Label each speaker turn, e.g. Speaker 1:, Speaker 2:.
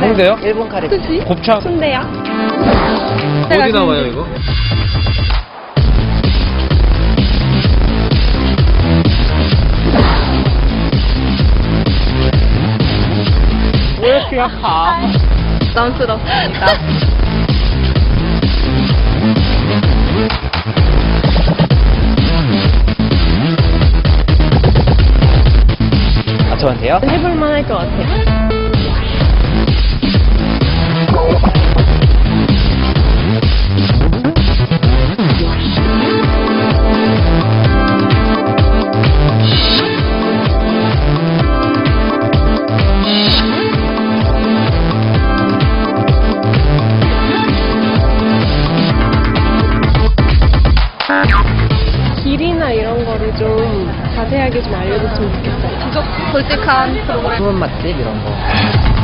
Speaker 1: 홍대요?
Speaker 2: 일본 카레.
Speaker 3: 그치?
Speaker 1: 곱창
Speaker 3: 순대야.
Speaker 1: 어디 나와요 이거? 왜 이렇게 약하?
Speaker 3: 부담스럽습니다.
Speaker 2: 아, 저한테요?
Speaker 3: 해볼만 할 것 같아요. 길이나 이런 거를 좀 자세하게 좀 알려줬으면 좋겠어요. 부족, 솔직한 프로그램.
Speaker 2: 숨은 맛집 이런 거.